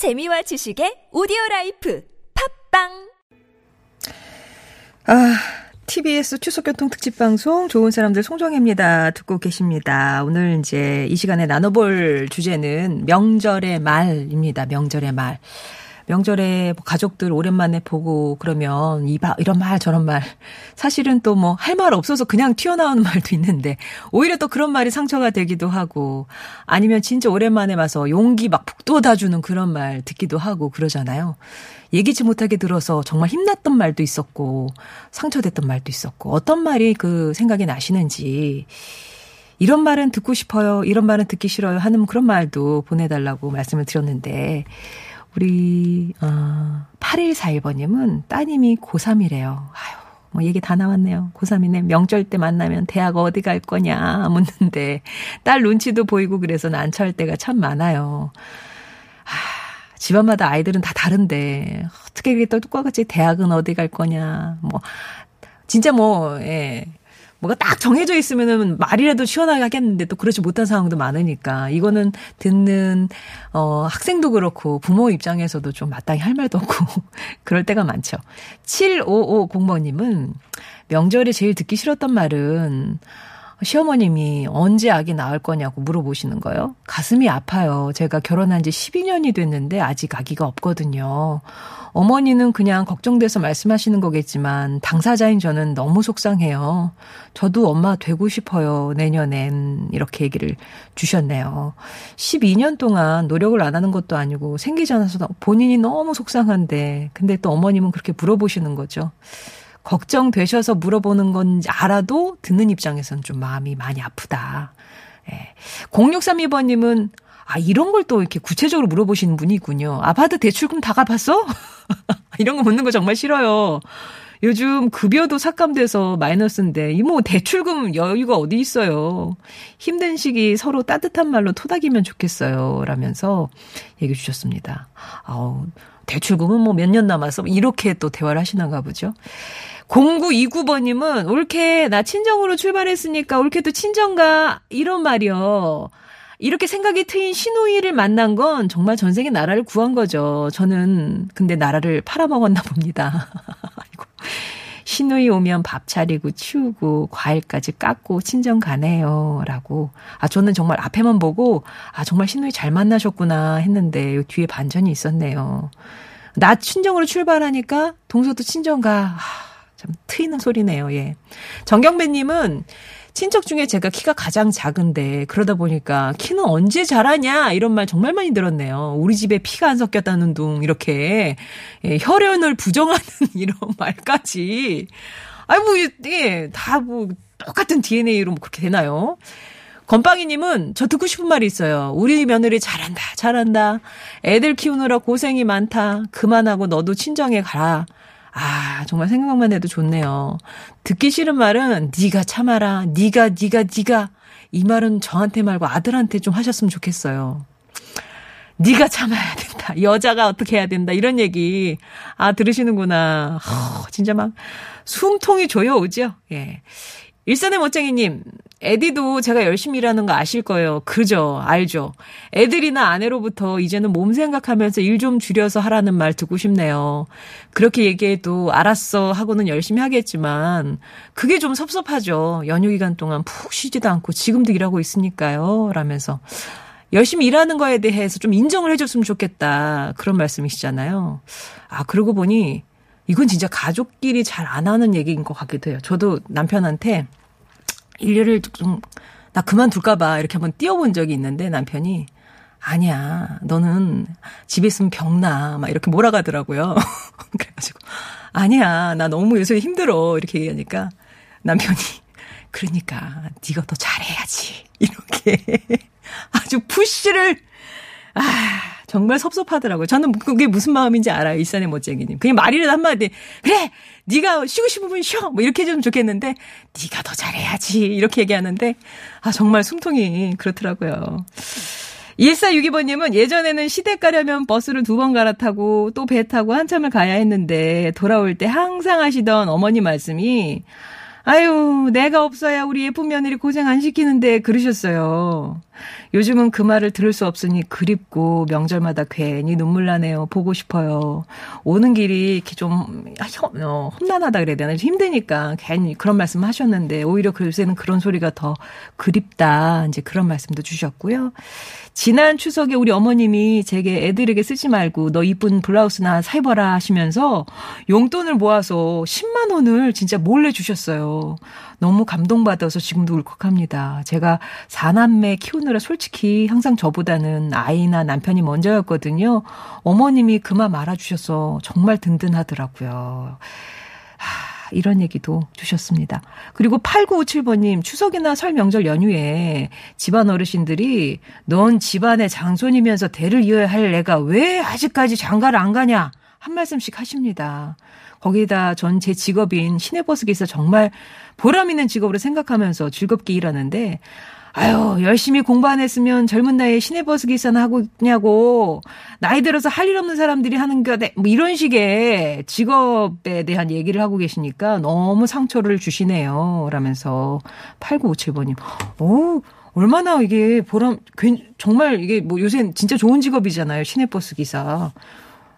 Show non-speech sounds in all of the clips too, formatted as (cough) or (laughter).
재미와 지식의 오디오 life 팟빵 아, TBS 추석교통 특집 방송 좋은 사람들 송정혜입니다. 듣고 계십니다. 오늘 이제 이 시간에 나눠볼 주제는 명절의 말입니다. 명절의 말. 명절에 뭐 가족들 오랜만에 보고 그러면 이바 이런 말 저런 말 사실은 또 뭐 할 말 없어서 그냥 튀어나오는 (laughs) 말도 있는데 오히려 또 그런 말이 상처가 되기도 하고 아니면 진짜 오랜만에 와서 용기 막 북돋아 주는 그런 말 듣기도 하고 그러잖아요. 얘기치 못하게 들어서 정말 힘났던 말도 있었고 상처됐던 말도 있었고 어떤 말이 그 생각이 나시는지 이런 말은 듣고 싶어요. 이런 말은 듣기 싫어요. 하는 그런 말도 보내달라고 말씀을 드렸는데 우리 어 8141번님은 따님이 고3이래요. 아유 뭐 얘기 다 나왔네요. 고3이네. 명절 때 만나면 대학 어디 갈 거냐 묻는데 딸 눈치도 보이고 그래서 난처할 때가 참 많아요. 아, 집안마다 아이들은 다 다른데 어떻게 또 똑같이 대학은 어디 갈 거냐. 뭐 진짜 뭐 예. 뭐가 딱 정해져 있으면은 말이라도 시원하게 하겠는데 또 그렇지 못한 상황도 많으니까 이거는 듣는 어 학생도 그렇고 부모 입장에서도 좀 마땅히 할 말도 없고 (laughs) 그럴 때가 많죠. 7550번 님은 명절에 제일 듣기 싫었던 말은 시어머님이 언제 아기 낳을 거냐고 물어보시는 거요. 가슴이 아파요. 제가 결혼한 지 12년이 됐는데 아직 아기가 없거든요. 어머니는 그냥 걱정돼서 말씀하시는 거겠지만 당사자인 저는 너무 속상해요. 저도 엄마 되고 싶어요. 내년엔 이렇게 얘기를 주셨네요. 12년 동안 노력을 안 하는 것도 아니고 생기지 않아서 본인이 너무 속상한데 근데 또 어머님은 그렇게 물어보시는 거죠. 걱정되셔서 물어보는 건지 알아도 듣는 입장에서는 좀 마음이 많이 아프다. 예. 0632번님은 아, 이런 걸 또 이렇게 구체적으로 물어보시는 분이 있군요. 아파트 대출금 다 갚았어? (laughs) 이런 거 묻는 거 정말 싫어요. 요즘 급여도 삭감돼서 마이너스인데 이모 대출금 여유가 어디 있어요. 힘든 시기 서로 따뜻한 말로 토닥이면 좋겠어요. 라면서 얘기 주셨습니다. 아우 대출금은 뭐 몇 년 남아서 이렇게 또 대화를 하시나가 보죠. 0929번님은 올케 나 친정으로 출발했으니까 올케 도 친정가 이런 말이요. 이렇게 생각이 트인 신우이를 만난 건 정말 전생에 나라를 구한 거죠. 저는 근데 나라를 팔아먹었나 봅니다. (laughs) 아이고. 신우이 오면 밥 차리고 치우고 과일까지 깎고 친정 가네요. 라고. 아, 저는 정말 앞에만 보고, 아, 정말 신우이 잘 만나셨구나 했는데, 뒤에 반전이 있었네요. 나 친정으로 출발하니까 동서도 친정 가. 아, 참 트이는 소리네요. 예. 정경배님은 친척 중에 제가 키가 가장 작은데 그러다 보니까 키는 언제 자라냐 이런 말 정말 많이 들었네요. 우리 집에 피가 안 섞였다는 둥 이렇게 예, 혈연을 부정하는 (laughs) 이런 말까지. 아이 뭐 예, 다뭐 똑같은 DNA로 뭐 그렇게 되나요? 건빵이님은 저 듣고 싶은 말이 있어요. 우리 며느리 잘한다, 잘한다. 애들 키우느라 고생이 많다. 그만하고 너도 친정에 가라. 아, 정말 생각만 해도 좋네요. 듣기 싫은 말은 네가 참아라. 네가 네가 네가 이 말은 저한테 말고 아들한테 좀 하셨으면 좋겠어요. 네가 참아야 된다. 여자가 어떻게 해야 된다. 이런 얘기 아 들으시는구나. 허, 진짜 막 숨통이 조여오죠. 예. 일산의 멋쟁이님, 에디도 제가 열심히 일하는 거 아실 거예요. 그죠? 알죠? 애들이나 아내로부터 이제는 몸 생각하면서 일 좀 줄여서 하라는 말 듣고 싶네요. 그렇게 얘기해도 알았어 하고는 열심히 하겠지만 그게 좀 섭섭하죠. 연휴 기간 동안 푹 쉬지도 않고 지금도 일하고 있으니까요. 라면서 열심히 일하는 거에 대해서 좀 인정을 해줬으면 좋겠다. 그런 말씀이시잖아요. 아, 그러고 보니 이건 진짜 가족끼리 잘 안 하는 얘기인 것 같기도 해요. 저도 남편한테 일을 좀, 나 그만둘까봐 이렇게 한번 띄워본 적이 있는데 남편이 아니야, 너는 집에 있으면 병나. 막 이렇게 몰아가더라고요. (laughs) 그래가지고, 아니야, 나 너무 요새 힘들어. 이렇게 얘기하니까 남편이, 그러니까, 네가 더 잘해야지. 이렇게 (laughs) 아주 푸시를, 아, 정말 섭섭하더라고요. 저는 그게 무슨 마음인지 알아요. 일산의 멋쟁이님. 그냥 말이라도 한마디 그래 네가 쉬고 싶으면 쉬어 뭐 이렇게 해주면 좋겠는데 네가 더 잘해야지 이렇게 얘기하는데 아 정말 숨통이 그렇더라고요. 1462번님은 예전에는 시댁 가려면 버스를 두 번 갈아타고 또 배 타고 한참을 가야 했는데 돌아올 때 항상 하시던 어머니 말씀이 아유, 내가 없어야 우리 예쁜 며느리 고생 안 시키는데 그러셨어요. 요즘은 그 말을 들을 수 없으니 그립고 명절마다 괜히 눈물 나네요. 보고 싶어요. 오는 길이 이렇게 좀 어, 험난하다 그래야 되나 힘드니까 괜히 그런 말씀 하셨는데 오히려 요새는 그런 소리가 더 그립다. 이제 그런 말씀도 주셨고요. 지난 추석에 우리 어머님이 제게 애들에게 쓰지 말고 너 이쁜 블라우스나 사입어라 하시면서 용돈을 모아서 10만 원을 진짜 몰래 주셨어요. 너무 감동받아서 지금도 울컥합니다. 제가 사남매 키우느라 솔직히 항상 저보다는 아이나 남편이 먼저였거든요. 어머님이 그만 말아주셔서 정말 든든하더라고요. 하, 이런 얘기도 주셨습니다. 그리고 8957번님, 추석이나 설 명절 연휴에 집안 어르신들이 넌 집안의 장손이면서 대를 이어야 할 애가 왜 아직까지 장가를 안 가냐? 한 말씀씩 하십니다. 거기다 전 제 직업인 시내버스 기사 정말 보람 있는 직업으로 생각하면서 즐겁게 일하는데 아유, 열심히 공부 안 했으면 젊은 나이에 시내버스 기사나 하고 있냐고. 나이 들어서 할 일 없는 사람들이 하는 게, 뭐 이런 식의 직업에 대한 얘기를 하고 계시니까 너무 상처를 주시네요. 라면서 8957번님. 오, 얼마나 이게 보람, 정말 이게 뭐 요새 진짜 좋은 직업이잖아요. 시내버스 기사.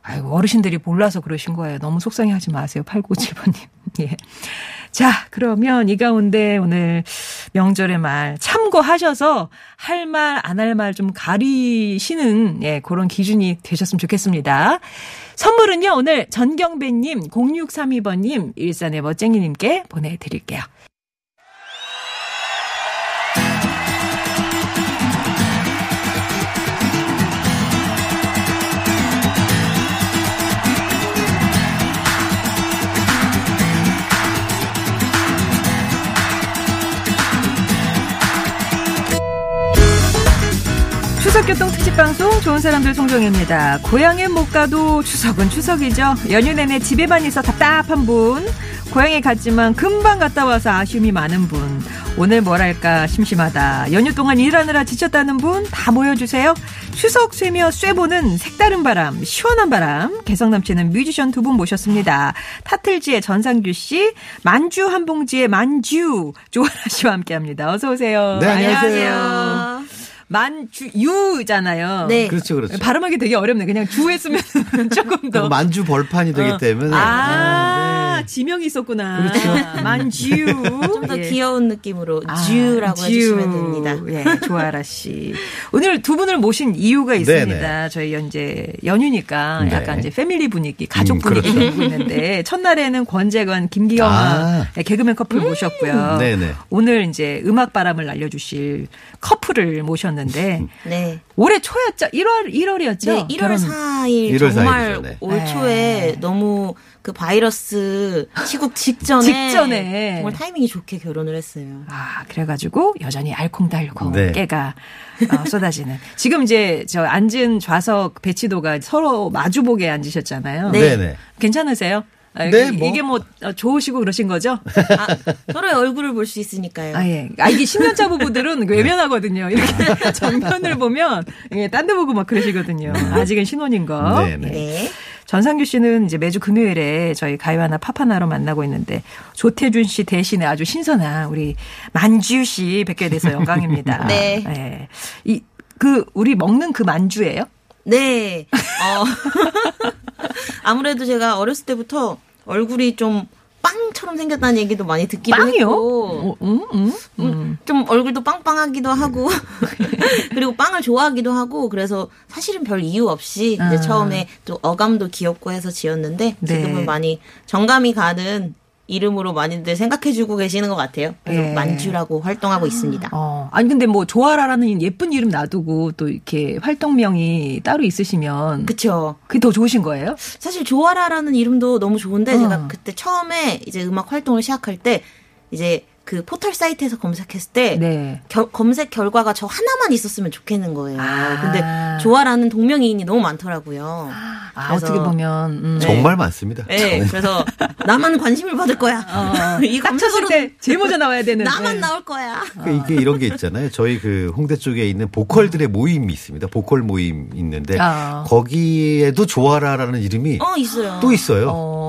아이고, 어르신들이 몰라서 그러신 거예요. 너무 속상해 하지 마세요. 8957번님. (laughs) 예. 자, 그러면 이 가운데 오늘 명절의 말 참고하셔서 할 말, 안 할 말 좀 가리시는, 예, 그런 기준이 되셨으면 좋겠습니다. 선물은요, 오늘 전경배님, 0632번님, 일산의 멋쟁이님께 보내드릴게요. 추석교통 특집방송 좋은 사람들 송정입니다. 고향에 못 가도 추석은 추석이죠. 연휴 내내 집에만 있어 답답한 분, 고향에 갔지만 금방 갔다 와서 아쉬움이 많은 분, 오늘 뭐랄까 심심하다, 연휴 동안 일하느라 지쳤다는 분 다 모여주세요. 추석 쇠며 쇠보는 색다른 바람, 시원한 바람, 개성 넘치는 뮤지션 두 분 모셨습니다. 타틀지의 전상규 씨, 만주 한 봉지의 만주 조아라 씨와 함께합니다. 어서 오세요. 네, 안녕하세요. 안녕하세요. 만주 유잖아요. 네. 그렇죠, 그렇죠. 발음하기 되게 어렵네. 그냥 주 했으면 (laughs) 조금 더 만주 벌판이 되기 어. 때문에. 아, 아 네. 지명이 있었구나. 그렇죠. (laughs) 만주. 좀더 예. 귀여운 느낌으로 아, 주라고 주. 해주시면 됩니다. 예, 조아라 씨. 오늘 두 분을 모신 이유가 있습니다. 네네. 저희 현재 연휴니까 네. 약간 이제 패밀리 분위기, 가족 음, 분위기 그렇죠. 고 있는데 (laughs) 첫날에는 권재건, 김기영 아. 개그맨 커플 음. 모셨고요. 네네. 오늘 이제 음악 바람을 날려주실 커플을 모셨는데 (laughs) 네. 올해 초였죠? 1월 1월이었죠? 네, 1월 결혼. 4일 1월 정말 4일이죠, 네. 올 초에 네. 너무 그 바이러스 시국 직전에 직전에 정말 타이밍이 좋게 결혼을 했어요. 아, 그래 가지고 여전히 알콩달콩 네. 깨가 어, 쏟아지는. (laughs) 지금 이제 저 앉은 좌석 배치도가 서로 마주보게 앉으셨잖아요. 네. 네. 괜찮으세요? 아, 네, 뭐. 이게 뭐 어, 좋으시고 그러신 거죠? 아, 서로의 얼굴을 볼 수 있으니까요. 아, 예. 아, 이게 10년차 부부들은 (laughs) 외면하거든요. 이렇게 (laughs) 정면을 보면 예, 딴 데 보고 막 그러시거든요. 아직은 신혼인 거. 네, 네. 네. 전상규 씨는 이제 매주 금요일에 저희 가요하나 파파나로 만나고 있는데 조태준 씨 대신에 아주 신선한 우리 만주 씨 뵙게 돼서 영광입니다. (laughs) 네. 네. 이, 그, 우리 먹는 그 만주예요? 네. 어. (laughs) 아무래도 제가 어렸을 때부터 얼굴이 좀 빵처럼 생겼다는 얘기도 많이 듣기도 빵이요? 했고, 음, 음, 음. 좀 얼굴도 빵빵하기도 하고, (laughs) 그리고 빵을 좋아하기도 하고, 그래서 사실은 별 이유 없이 아. 처음에 또 어감도 귀엽고 해서 지었는데 지금은 네. 많이 정감이 가는 이름으로 많이들 생각해주고 계시는 것 같아요. 그래서 예. 만주라고 활동하고 있습니다. 어. 아니 근데 뭐 조아라라는 예쁜 이름 놔두고 또 이렇게 활동명이 따로 있으시면 그쵸. 그게 더 좋으신 거예요? 사실 조아라라는 이름도 너무 좋은데 어. 제가 그때 처음에 이제 음악 활동을 시작할 때 이제 그 포털 사이트에서 검색했을 때 네. 겨, 검색 결과가 저 하나만 있었으면 좋겠는 거예요. 아. 근데 조아라는 동명이인이 너무 많더라고요. 아, 어떻게 보면 음. 네. 정말 많습니다. 네, 그래서 나만 관심을 받을 거야. 어, (laughs) 이 검색으로 때 제일 먼저 나와야 되는. 나만 네. 나올 거야. 그러니까 이게 이런 게 있잖아요. 저희 그 홍대 쪽에 있는 보컬들의 모임이 있습니다. 보컬 모임 있는데 아. 거기에도 조아라라는 이름이 어 있어요. 또 있어요. 어.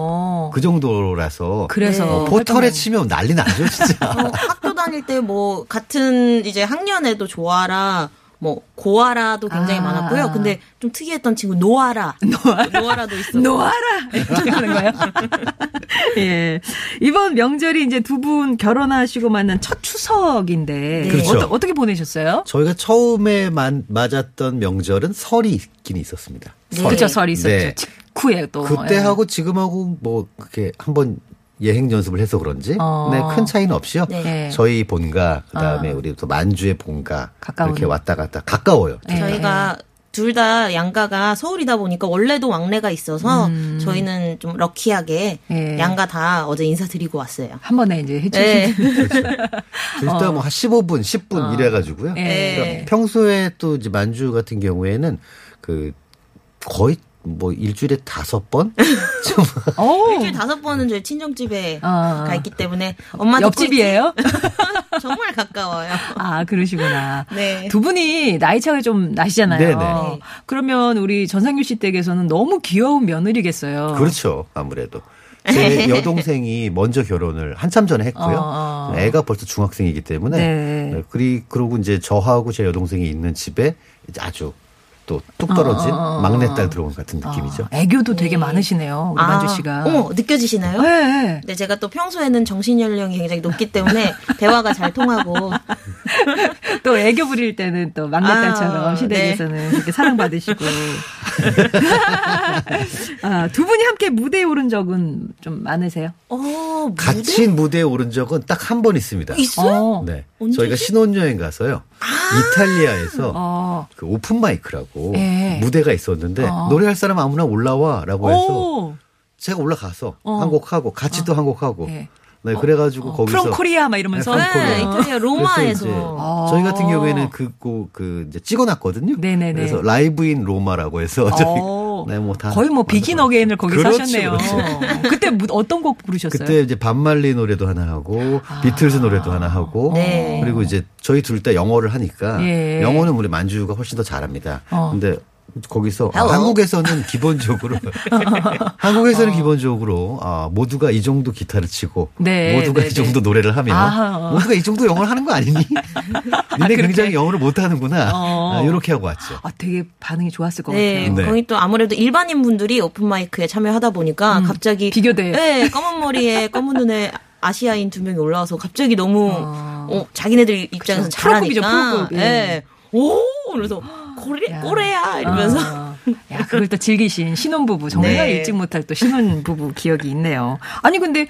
그 정도라서 그래서 어, 포털에 치면 난리 나죠 진짜. (laughs) 어, 학교 다닐 때 뭐 같은 이제 학년에도 좋아라 뭐 고아라도 굉장히 아. 많았고요. 근데 좀 특이했던 친구 노아라. (laughs) 노아라. 노아라도 있어. 노아라. 이렇게 하는 거예요. (laughs) 예. 이번 명절이 이제 두 분 결혼하시고 만난 첫 추석인데 네. 그렇죠. 어떠, 어떻게 보내셨어요? 저희가 처음에 만, 맞았던 명절은 설이 있긴 있었습니다. 네. 그렇죠. 설이 있었죠. 네. 직후에 또. 그때하고 예. 지금하고 뭐 그렇게 한번 예행 연습을 해서 그런지 어. 네, 큰 차이는 없이요. 네. 저희 본가 그다음에 어. 우리 또 만주의 본가 가까운. 이렇게 왔다 갔다 가까워요. 네. 저희가 둘 다 양가가 서울이다 보니까 원래도 왕래가 있어서 음. 저희는 좀 럭키하게 네. 양가 다 어제 인사드리고 왔어요. 한 번에 이제 해주시 네. (laughs) 일단 어. 뭐한 15분, 10분 어. 이래가지고요. 네. 그러니까 평소에 또 이제 만주 같은 경우에는 그 거의 뭐 일주일에 다섯 번? (laughs) 일주일에 다섯 번은 저희 친정집에 어. 가 있기 때문에 엄마 옆집이에요? (laughs) 정말 가까워요. 아 그러시구나. 네. 두 분이 나이 차가 좀 나시잖아요. 네네. 네. 그러면 우리 전상규 씨 댁에서는 너무 귀여운 며느리겠어요. 그렇죠. 아무래도. 제 여동생이 먼저 결혼을 한참 전에 했고요. 어, 어. 애가 벌써 중학생이기 때문에 네. 네 그리 그러고 이제 저하고 제 여동생이 있는 집에 아주 또뚝 떨어진 어, 어, 어. 막내딸 들어온 같은 느낌이죠. 아, 애교도 되게 네. 많으시네요. 우리 아, 만주 씨가. 어, 느껴지시나요? 네. 네, 제가 또 평소에는 정신 연령이 굉장히 높기 때문에 대화가 잘 통하고 (laughs) 또 애교 부릴 때는 또 막내딸처럼 아, 시댁에서는 네. 이렇게 사랑받으시고. (laughs) 아, 두 분이 함께 무대에 오른 적은 좀 많으세요? 어, 무대? 같이 무대에 오른 적은 딱 한 번 있습니다. 있어요? 네. 언제지? 저희가 신혼여행 가서요. 아~ 이탈리아에서 어. 그 open mic라고 네. 무대가 있었는데 어. 노래할 사람 아무나 올라와라고 해서 오. 제가 올라가서 어. 한곡 하고 같이 또 한 곡 하고 네. 네, 그래가지고 어, 거기서 from Korea 막 이러면서 네, 네 이탈리아 로마에서 아. 저희 같은 경우에는 그그 그 이제 찍어놨거든요. 네네네. 그래서 Live in Roma라고 해서 저희 어. 네, 뭐다 거의 뭐 Begin Again을 거기서 그렇죠, 하셨네요. 그렇죠. (laughs) 그때 어떤 곡 부르셨어요? 그때 이제 밥 말리 노래도 하나 하고 아. 비틀즈 노래도 하나 하고 네. 그리고 이제 저희 둘 다 영어를 하니까 예. 영어는 우리 만주가 훨씬 더 잘합니다. 어. 근데 거기서 아, 한국에서는 기본적으로 (laughs) 한국에서는 어. 기본적으로 아, 모두가 이 정도 기타를 치고 네, 모두가 네, 이 정도 네. 노래를 하면 아, 어. 모두가 이 정도 영어를 하는 거 아니니? (laughs) 아, 굉장히 영어를 못 하는구나. 어. 아, 이렇게 하고 왔죠. 아, 되게 반응이 좋았을 것 네, 같아요. 네. 거기 또 아무래도 일반인 분들이 오픈 마이크에 참여하다 보니까 음, 갑자기 비교돼. 네, 검은 머리에 검은 눈에 아시아인 두 명이 올라와서 갑자기 너무 어, 어 자기네들 입장에서. 잘하니까. 프로급이죠, 프로급. 네. 오, 그래서 고래, 꼬레야 이러면서. 아, 야, 그걸 또 즐기신 신혼부부. 정말 네. 잊지 못할 또 신혼부부 기억이 있네요. 아니, 근데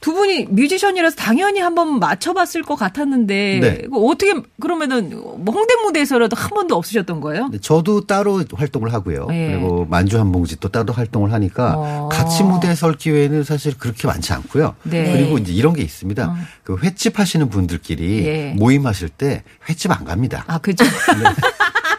두 분이 뮤지션이라서 당연히 한번 맞춰봤을 것 같았는데 네. 어떻게 그러면은 뭐 홍대 무대에서라도 한 번도 없으셨던 거예요? 네, 저도 따로 활동을 하고요. 네. 그리고 만주 한봉지 또 따로 활동을 하니까 어. 같이 무대에 설 기회는 사실 그렇게 많지 않고요. 네. 그리고 이제 이런 게 있습니다. 어. 그 횟집 하시는 분들끼리 예. 모임하실 때 횟집 안 갑니다. 아 그죠. (laughs)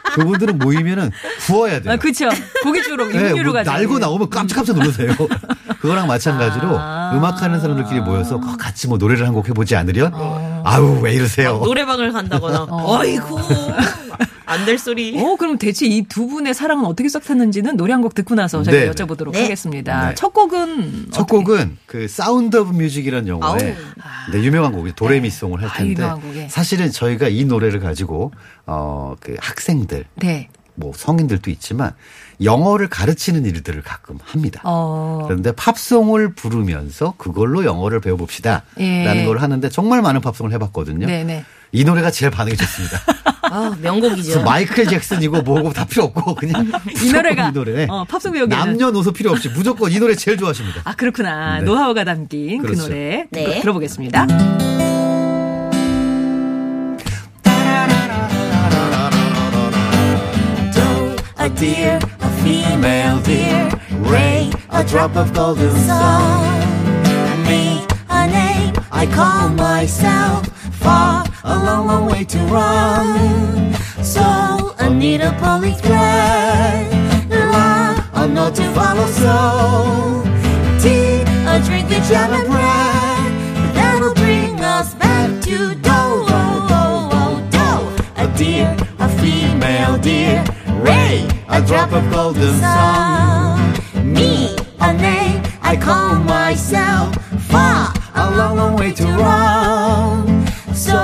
네. 그분들은 모이면은 구워야 돼요. 아, 그렇죠. 고기 주로 네, 육류로 뭐 날고 나오면 깜짝깜짝 놀라세요. (laughs) 그거랑 마찬가지로 아~ 음악하는 사람들끼리 모여서 같이 뭐 노래를 한 곡 해보지 않으련 어. 아우 왜 이러세요. 어, 노래방을 간다거나 (laughs) 어. 어이구 안 될 소리. 어 그럼 대체 이 두 분의 사랑은 어떻게 싹탔는지는 노래 한 곡 듣고 나서 저희가 네, 여쭤보도록 네. 하겠습니다. 네. 첫 곡은 첫 어떻게? 곡은 그 Sound of Music이라는 영화에 네, 유명한 곡이 도레미 song을 할 아, 텐데 아, 사실은 저희가 이 노래를 가지고 어그 학생들 네. 뭐 성인들도 있지만 영어를 가르치는 일들을 가끔 합니다. 어. 그런데 팝송을 부르면서 그걸로 영어를 배워봅시다. 예. 라는 걸 하는데 정말 많은 팝송을 해봤거든요. 네네. 네. 이 노래가 제일 반응이 좋습니다. (laughs) 아, 명곡이죠. 마이클 잭슨이고 뭐고 다 필요 없고 그냥 (laughs) 이 노래가 이 노래. 어, 팝송 배우기 남녀노소 필요 없이 무조건 이 노래 제일 좋아하십니다. 아 그렇구나. 네. 노하우가 담긴 그 그렇죠. 그 노래 네. 들어보겠습니다. dear, a female dear, Ray, a drop of golden sun. Me, a name I call myself, far, a long, long way to run. So, I need a poly thread, la, a note to follow, so, tea, a drink with jam and bread, that'll bring us back to dough, oh, oh, oh, dough, a dear, a female dear, Ray, a drop of golden sun. Me, a name I call myself. Far, a long, long way to run. So,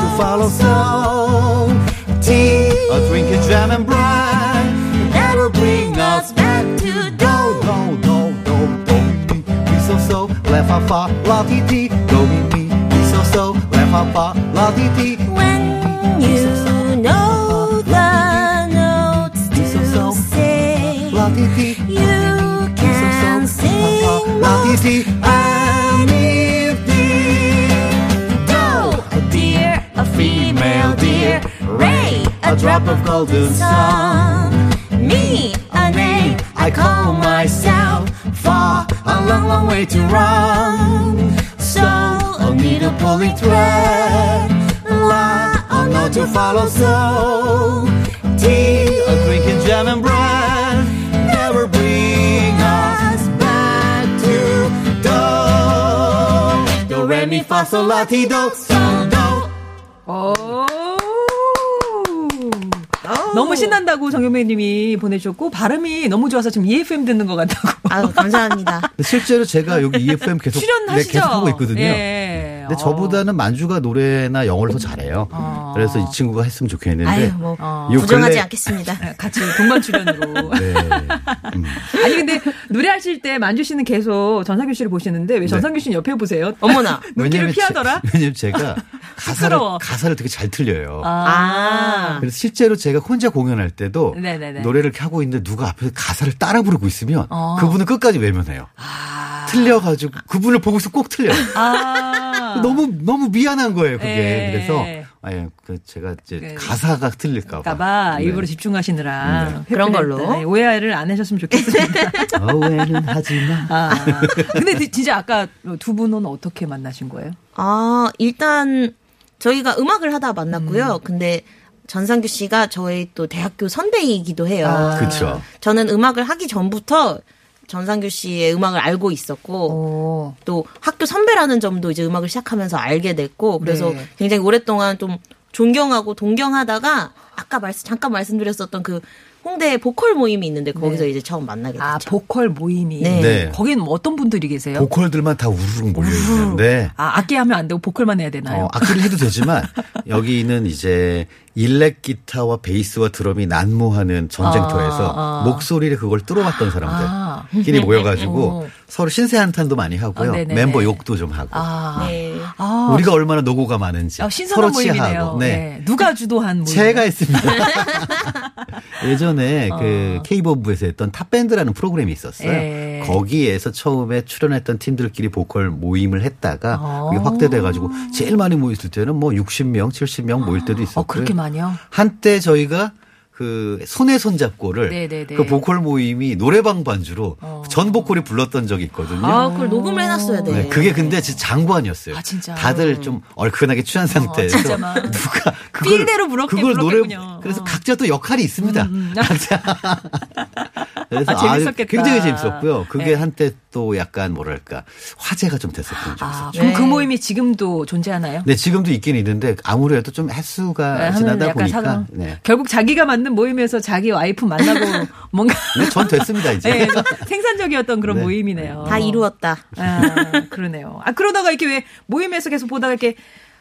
to follow song. Tea, a drink of jam and brine, that'll bring us back to do do do do do mi mi so so la fa fa la ti ti do me me, me so so la fa fa la ti ti. When you know the notes to sing, you can sing more. A drop of golden sun, me, a name I call myself, far, a long, long way to run. So, a needle pulling thread, la, oh a note to follow. So, T, A drinking jam and brine never bring us back to do. Do, re, mi, fa, sol, la, ti, do, sol, 너무 신난다고 정현배님이 보내주셨고 발음이 너무 좋아서 지금 EFM 듣는 것 같다고. 아유, 감사합니다. (laughs) 실제로 제가 여기 EFM 계속 네, 출연하시죠? 계속 하고 있거든요. 예. 근데 저보다는 만주가 노래나 영어를 더 잘해요. 그래서 이 친구가 했으면 좋겠는데. 아유, 뭐, 요 부정하지 근래- 않겠습니다. 네, (laughs) 같이 동반 출연으로. (laughs) 네. 음. 아니 근데 노래하실 때 만주 씨는 계속 전상규 씨를 보시는데 왜 전상규 씨는 옆에 보세요? 어머나. 눈길을 제- 피하더라? 왜냐면 제가 가사를. 가사를 되게 잘 틀려요. 아. 그래서 실제로 제가 혼자 공연할 때도 네네네. 노래를 이렇게 하고 있는데 누가 앞에서 가사를 따라 부르고 있으면 어. 그분은 끝까지 외면해요. 아. 틀려가지고 그분을 보고서 꼭 틀려요. 아. (laughs) 너무 너무 미안한 거예요 그게 예. 그래서 아예 그 제가 이제 그- 가사가 틀릴까봐 까봐 네. 일부러 집중하시느라 네. 그런 걸로. 네, 오해를 안 하셨으면 좋겠습니다. (laughs) 오해는 하지마 아, 근데 진짜 아까 두 분은 어떻게 만나신 거예요? 아, 일단 저희가 음악을 하다 만났고요. 근데 전상규 씨가 저희 또 대학교 선배이기도 해요. 아. 그쵸. 저는 음악을 하기 전부터 전상규 씨의 음악을 알고 있었고 오. 또 학교 선배라는 점도 이제 음악을 시작하면서 알게 됐고 그래서 네. 굉장히 오랫동안 좀 존경하고 동경하다가 아까 말씀 잠깐 말씀드렸었던 그 홍대 보컬 모임이 있는데 거기서 네. 이제 처음 만나게 됐죠. 아 보컬 모임이. 네. 네. 거기는 뭐 어떤 분들이 계세요? 보컬들만 다 우르르 몰려 있는데 아 악기 하면 안 되고 보컬만 해야 되나요? 어, 악기를 해도 되지만 (laughs) 여기는 이제 일렉 기타와 베이스와 드럼이 난무하는 전쟁터에서 아, 아. 목소리를 그걸 뚫어왔던 아. 사람들끼리 모여가지고 (laughs) 어. 서로 신세 한탄도 많이 하고요 아, 네네네. 멤버 욕도 좀 하고 아. 네. 아. 우리가 얼마나 노고가 많은지 아, 신선한 서로. 치하고 네. 누가 주도한 모임? 제가 했습니다. (laughs) 예전에 어. 그 K본부에서 했던 탑밴드라는 프로그램이 있었어요. 예. 거기에서 처음에 출연했던 팀들끼리 보컬 모임을 했다가 어. 확대돼가지고 제일 많이 모였을 때는 뭐 60명, 70명 모일 때도 있었고요. 어 많이요? 한때 저희가 그 손에 손잡고를 네네네. 그 보컬 모임이 노래방 반주로 전 보컬이 불렀던 적이 있거든요. 아, 그걸 녹음을 해놨어야 돼. 네, 그게 근데 진짜 장관이었어요. 아, 진짜? 다들 좀 얼큰하게 취한 상태에서 진짜 막 (laughs) 누가 그걸 필대로 부럽게 그걸 노래 불렀겠군요. 그래서 어. 각자 또 역할이 있습니다. 각자 (laughs) 그래서 아, 재밌었겠다. 굉장히 재밌었고요. 그게 네. 한때 또 약간 뭐랄까 화제가 좀 됐었던 적이 아, 있었죠. 그럼 네. 그 모임이 지금도 존재하나요? 네, 지금도 있긴 있는데 아무래도 좀 횟수가 네, 지나다 보니까. 네. 결국 자기가 만든 모임에서 자기 와이프 만나고 (laughs) 뭔가 네, 전 됐습니다 이제. (laughs) 네, 좀 생산적이었던 그런 네. 모임이네요. 다 이루었다. 아, 그러네요. 아 그러다가 이렇게 왜 모임에서 계속 보다가 이렇게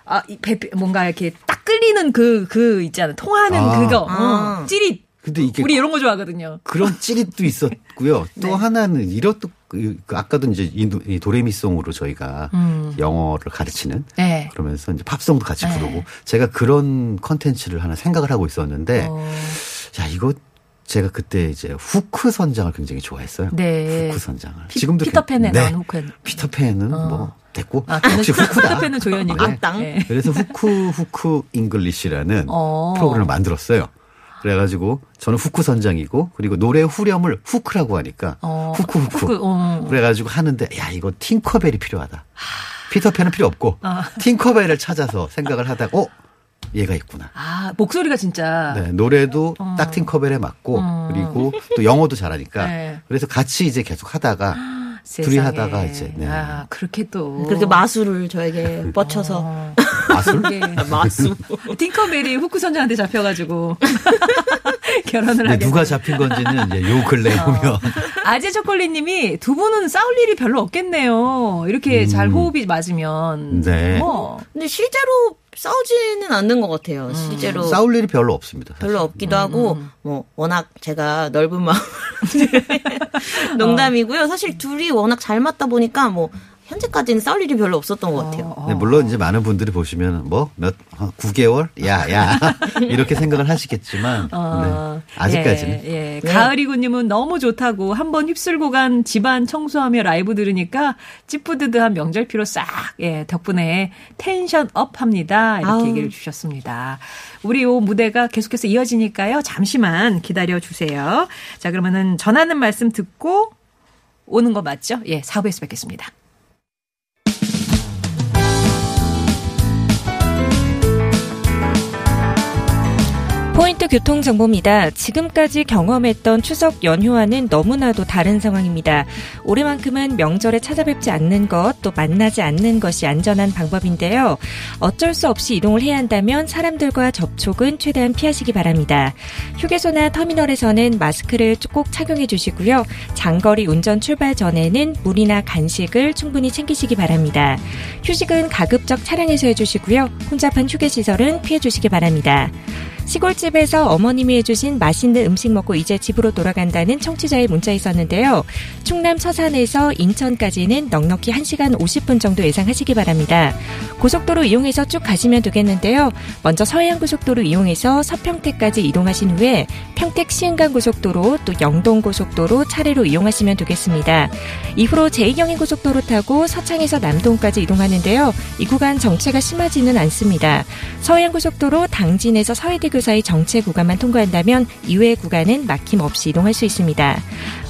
아, 이 배, 뭔가 이렇게 딱 끌리는 그, 그 있잖아. 통하는 아. 그거. 아. 어, 찌릿. 근데 이게 우리 이런 거 좋아하거든요. 그런 찌릿도 있었고요. 또 네. 하나는 이렇도 그, 그 아까도 이제 이, 도- 도레미송으로 저희가 음. 영어를 가르치는 네. 그러면서 이제 팝송도 같이 네. 부르고 제가 그런 컨텐츠를 하나 생각을 하고 있었는데 어, 야 이거 제가 그때 이제 후크 선장을 굉장히 좋아했어요. 네. 후크 선장을 피- 지금도 피터팬에 네. 나온 후크. 피터팬은 뭐 됐고 아, 역시 후크다. 피터팬은 조연이고. 네. 악당. 네. 그래서 Hook Hook English라는 어. 프로그램을 만들었어요. 그래가지고 저는 후크 선장이고 그리고 노래 후렴을 hook라고 하니까 어, hook hook. hook, 어. 그래가지고 하는데 야 이거 팅커벨이 필요하다. 피터팬은 필요 없고 아. 팅커벨을 찾아서 생각을 하다가 어 얘가 있구나. 아, 목소리가 진짜. 네, 노래도 딱 팅커벨에 맞고 어. 그리고 또 영어도 잘하니까 네. 그래서 같이 이제 계속 하다가 세상에. 둘이 하다가 이제, 네. 아, 그렇게 또. 그렇게 마술을 저에게 뻗쳐서 어. 마술 그게 (laughs) 마술. 팅커벨이 후크 선장한테 잡혀가지고 (laughs) 결혼을 하게. 네, 누가 잡힌 건지는 이제 요 근래 어. 보면 아재 초콜릿님이 두 분은 싸울 일이 별로 없겠네요. 이렇게 잘 호흡이 맞으면. 네. 뭐. 근데 실제로 싸우지는 않는 것 같아요. 음. 실제로 싸울 일이 별로 없습니다. 사실. 별로 없기도 음. 하고 음. 뭐 워낙 제가 넓은 마음 (laughs) 농담이고요. 사실 둘이 워낙 잘 맞다 보니까 뭐 현재까지는 싸울 일이 별로 없었던 것 같아요. 어, 어. 네, 물론 이제 많은 분들이 보시면 뭐몇 9개월 야야 (laughs) 이렇게 생각을 하시겠지만 어, 네, 아직까지는 예, 예. 네. 가을이구님은 너무 좋다고 한번 휩쓸고 간 집안 청소하며 라이브 들으니까 찌뿌드드한 명절 피로 싹 예, 덕분에 텐션 업합니다 이렇게 아우. 얘기를 주셨습니다. 우리 요 무대가 계속해서 이어지니까요 잠시만 기다려 주세요. 자 그러면은 전하는 말씀 듣고 오는 거 맞죠? 예, 사부에서 뵙겠습니다. 포인트 교통 정보입니다. 지금까지 경험했던 추석 연휴와는 너무나도 다른 상황입니다. 올해만큼은 명절에 찾아뵙지 않는 것, 또 만나지 않는 것이 안전한 방법인데요. 어쩔 수 없이 이동을 해야 한다면 사람들과 접촉은 최대한 피하시기 바랍니다. 휴게소나 터미널에서는 마스크를 꼭 착용해 주시고요. 장거리 운전 출발 전에는 물이나 간식을 충분히 챙기시기 바랍니다. 휴식은 가급적 차량에서 해주시고요. 혼잡한 휴게시설은 피해 주시기 바랍니다. 시골집에서 어머님이 해주신 맛있는 음식 먹고 이제 집으로 돌아간다는 청취자의 문자 있었는데요. 충남 서산에서 인천까지는 넉넉히 1시간 50분 정도 예상하시기 바랍니다. 고속도로 이용해서 쭉 가시면 되겠는데요. 먼저 서해안고속도로 이용해서 서평택까지 이동하신 후에 평택 시흥간 고속도로 또 영동 고속도로 차례로 이용하시면 되겠습니다. 이후로 제2경인 고속도로 타고 서창에서 남동까지 이동하는데요. 이 구간 정체가 심하지는 않습니다. 서해안고속도로 당진에서 서해대교 학교 사이 정체 구간만 통과한다면 이외의 구간은 막힘 없이 이동할 수 있습니다.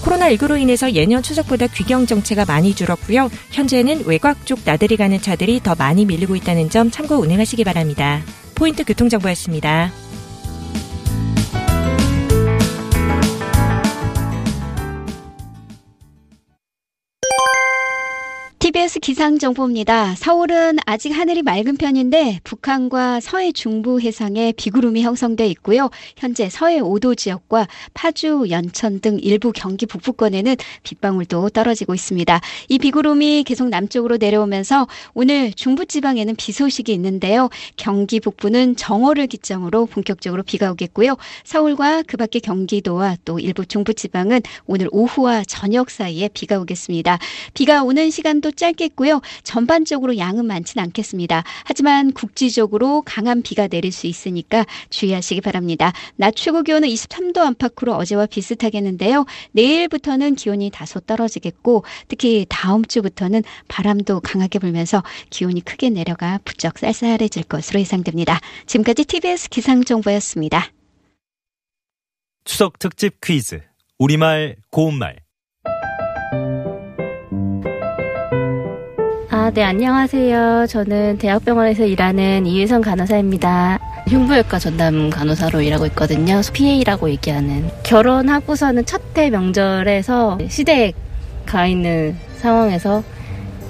코로나19로 인해서 예년 추석보다 귀경 정체가 많이 줄었고요. 현재는 외곽 쪽 나들이 가는 차들이 더 많이 밀리고 있다는 점 참고 운행하시기 바랍니다. 포인트 교통정보였습니다. 기상 정보입니다. 서울은 아직 하늘이 맑은 편인데 북한과 서해 중부 해상에 비구름이 형성돼 있고요. 현재 서해 5도 지역과 파주, 연천 등 일부 경기 북부권에는 빗방울도 떨어지고 있습니다. 이 비구름이 계속 남쪽으로 내려오면서 오늘 중부 지방에는 비 소식이 있는데요. 경기 북부는 정오를 기점으로 본격적으로 비가 오겠고요. 서울과 그 밖의 경기도와 또 일부 중부 지방은 오늘 오후와 저녁 사이에 비가 오겠습니다. 비가 오는 시간도 짧겠고요. 전반적으로 양은 많지는 않겠습니다. 하지만 국지적으로 강한 비가 내릴 수 있으니까 주의하시기 바랍니다. 낮 최고 기온은 23도 안팎으로 어제와 비슷하겠는데요. 내일부터는 기온이 다소 떨어지겠고 특히 다음 주부터는 바람도 강하게 불면서 기온이 크게 내려가 부쩍 쌀쌀해질 것으로 예상됩니다. 지금까지 TBS 기상정보였습니다. 추석 특집 퀴즈 우리말 고운말 아, 네, 안녕하세요. 저는 대학병원에서 일하는 이혜성 간호사입니다. 흉부외과 전담 간호사로 일하고 있거든요. PA라고 얘기하는. 결혼하고서는 첫 해 명절에서 시댁 가 있는 상황에서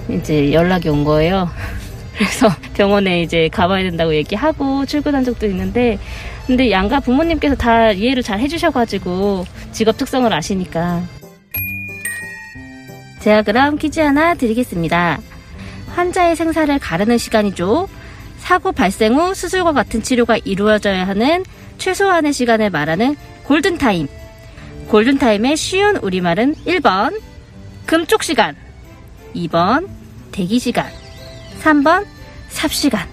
이제 연락이 온 거예요. (laughs) 그래서 병원에 이제 가봐야 된다고 얘기하고 출근한 적도 있는데, 근데 양가 부모님께서 다 이해를 잘 해주셔가지고 직업 특성을 아시니까. 제가 그럼 퀴즈 하나 드리겠습니다. 환자의 생사를 가르는 시간이죠. 사고 발생 후 수술과 같은 치료가 이루어져야 하는 최소한의 시간을 말하는 골든타임. 골든타임의 쉬운 우리말은 1번 금쪽 시간, 2번 대기 시간, 3번 삽시간.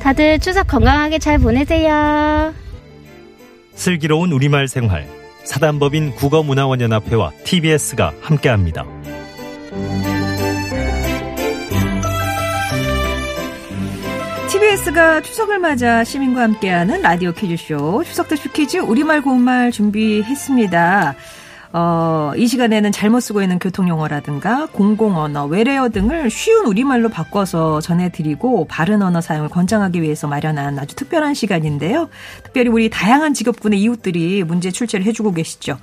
다들 추석 건강하게 잘 보내세요. 슬기로운 우리말 생활 사단법인 국어문화원연합회와 TBS가 함께합니다. TBS가 추석을 맞아 시민과 함께하는 라디오 퀴즈쇼 추석 대표 퀴즈 우리말 고운말 준비했습니다. 어, 이 시간에는 잘못 쓰고 있는 교통용어라든가 공공언어, 외래어 등을 쉬운 우리말로 바꿔서 전해드리고 바른 언어 사용을 권장하기 위해서 마련한 아주 특별한 시간인데요. 특별히 우리 다양한 직업군의 이웃들이 문제 출제를 해주고 계시죠.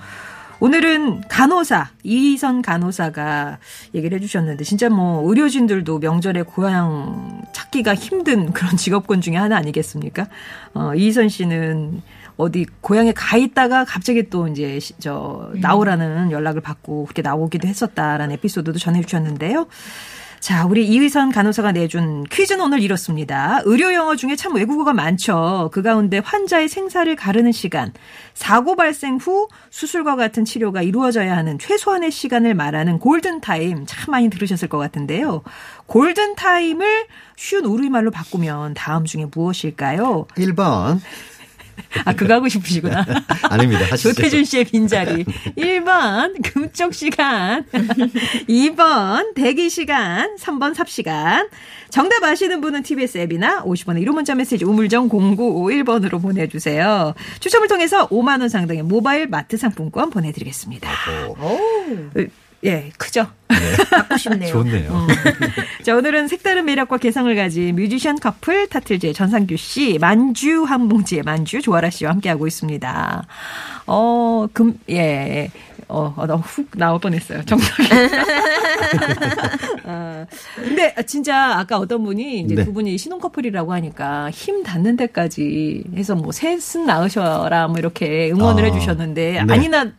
오늘은 간호사, 이희선 간호사가 얘기를 해주셨는데, 진짜 뭐, 의료진들도 명절에 고향 찾기가 힘든 그런 (laughs) 직업군 중에 하나 아니겠습니까? 어, 이희선 씨는 어디 고향에 가 있다가 갑자기 또 이제 저 나오라는 연락을 받고 그렇게 나오기도 했었다라는 에피소드도 전해 주셨는데요. 자, 우리 이의선 간호사가 내준 퀴즈는 오늘 이렇습니다. 의료 용어 중에 참 외국어가 많죠. 그 가운데 환자의 생사를 가르는 시간, 사고 발생 후 수술과 같은 치료가 이루어져야 하는 최소한의 시간을 말하는 골든타임 참 많이 들으셨을 것 같은데요. 골든타임을 쉬운 우리말로 바꾸면 다음 중에 무엇일까요? 1번. 아, 그거 하고 싶으시구나. (laughs) 아닙니다. 하시죠. 조태준 씨의 빈자리. 1번, 금쪽 시간. 2번, 대기 시간. 3번, 삽 시간. 정답 아시는 분은 TBS 앱이나 50원의 1호 문자 메시지 우물정 0951번으로 보내주세요. 추첨을 통해서 5만원 상당의 모바일 마트 상품권 보내드리겠습니다. 오. 예, 크죠? 네. (laughs) 갖고 싶네요. 좋네요. 음. 자, 오늘은 색다른 매력과 개성을 가진 뮤지션 커플 타틀즈의 전상규 씨, 만주 한봉지의 만주 조아라 씨와 함께하고 있습니다. 어, 금, 예. 어, 어 나훅 나올 뻔했어요. 정답이. (laughs) 어, 근데 진짜 아까 어떤 분이 이제 네. 두 분이 신혼 커플이라고 하니까 힘 닿는 데까지 해서 뭐 셋은 낳으셔라 뭐 이렇게 응원을 아, 해주셨는데 네. 아니나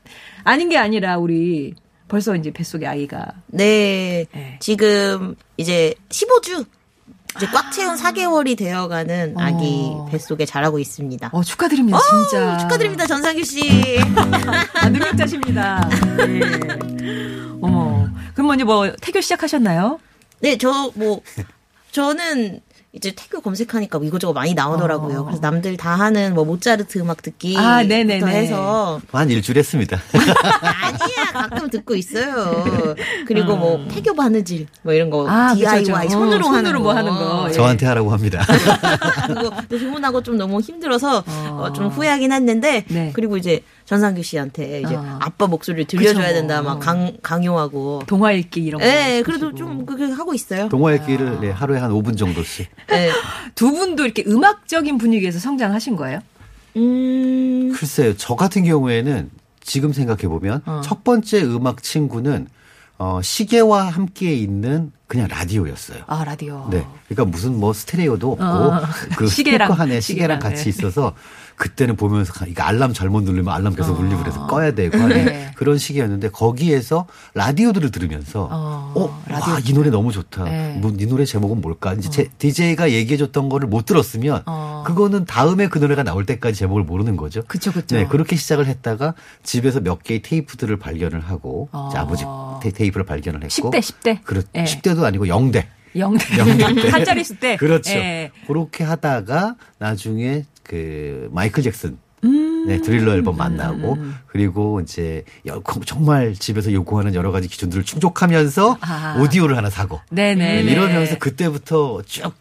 아닌 게 아니라 우리 벌써 이제 뱃속에 아이가. 네. 네. 지금 이제 15주 이제 꽉 채운 4개월이 되어가는 아기 어. 뱃속에 자라고 있습니다. 어, 축하드립니다, 진짜. 어, 축하드립니다, 전상규 씨. (laughs) 아, 능력자십니다. 네. 어머. 그럼 먼저 뭐 태교 시작하셨나요? 네, 저 뭐, 저는 이제 태교 검색하니까 뭐 이것저것 많이 나오더라고요. 어. 그래서 남들 다 하는 뭐 모차르트 음악 듣기 아, 네네네. 해서 한 일주일 했습니다. (laughs) 아니야 가끔 듣고 있어요. 그리고 어. 뭐 태교 바느질 뭐 이런 거 아, DIY 그쵸, 그쵸. 손으로, 어, 하는 손으로 뭐 하는 거 저한테 하라고 합니다. (laughs) 그거 주문하고 좀 너무 힘들어서 어. 좀 후회하긴 했는데 네. 그리고 이제 전상규 씨한테 이제 어. 아빠 목소리를 들려줘야 그쵸. 된다 막 강, 강요하고 동화 읽기 이런 거. 네, 그래도 좀 그렇게 하고 있어요. 동화 읽기를 아. 네, 하루에 한 5분 정도씩. 네. 두 분도 이렇게 음악적인 분위기에서 성장하신 거예요? 음. 글쎄요. 저 같은 경우에는 지금 생각해 보면 어. 첫 번째 음악 친구는 어, 시계와 함께 있는 그냥 라디오였어요. 아, 라디오. 네. 그러니까 무슨 뭐 스테레오도 없고 어. 그 시계랑 안에 시계랑, 시계랑 같이 네. 있어서 그때는 보면서 이거 알람 잘못 누르면 알람 계속 어. 울리고 그래서 꺼야 되고 하는 네. 그런 시기였는데 거기에서 라디오들을 들으면서 어, 어 라디오 와, 이 노래 너무 좋다. 네. 뭐, 이 노래 제목은 뭘까? 이제 어. 제, DJ가 얘기해 줬던 거를 못 들었으면 어. 그거는 다음에 그 노래가 나올 때까지 제목을 모르는 거죠. 그렇죠, 그렇죠. 네, 그렇게 시작을 했다가 집에서 몇 개의 테이프들을 발견을 하고 어. 아버지 테이, 프를 발견을 했고 10대, 10대. 그렇, 네. 10대도 아니고 0대. 영대. 영대 한자리 있을 때. 그렇죠. 예. 그렇게 하다가 나중에 그 마이클 잭슨 음. 네, 드릴러 앨범 만나고 음. 그리고 이제 정말 집에서 요구하는 여러 가지 기준들을 충족하면서 아. 오디오를 하나 사고 네네 네, 이러면서 그때부터 쭉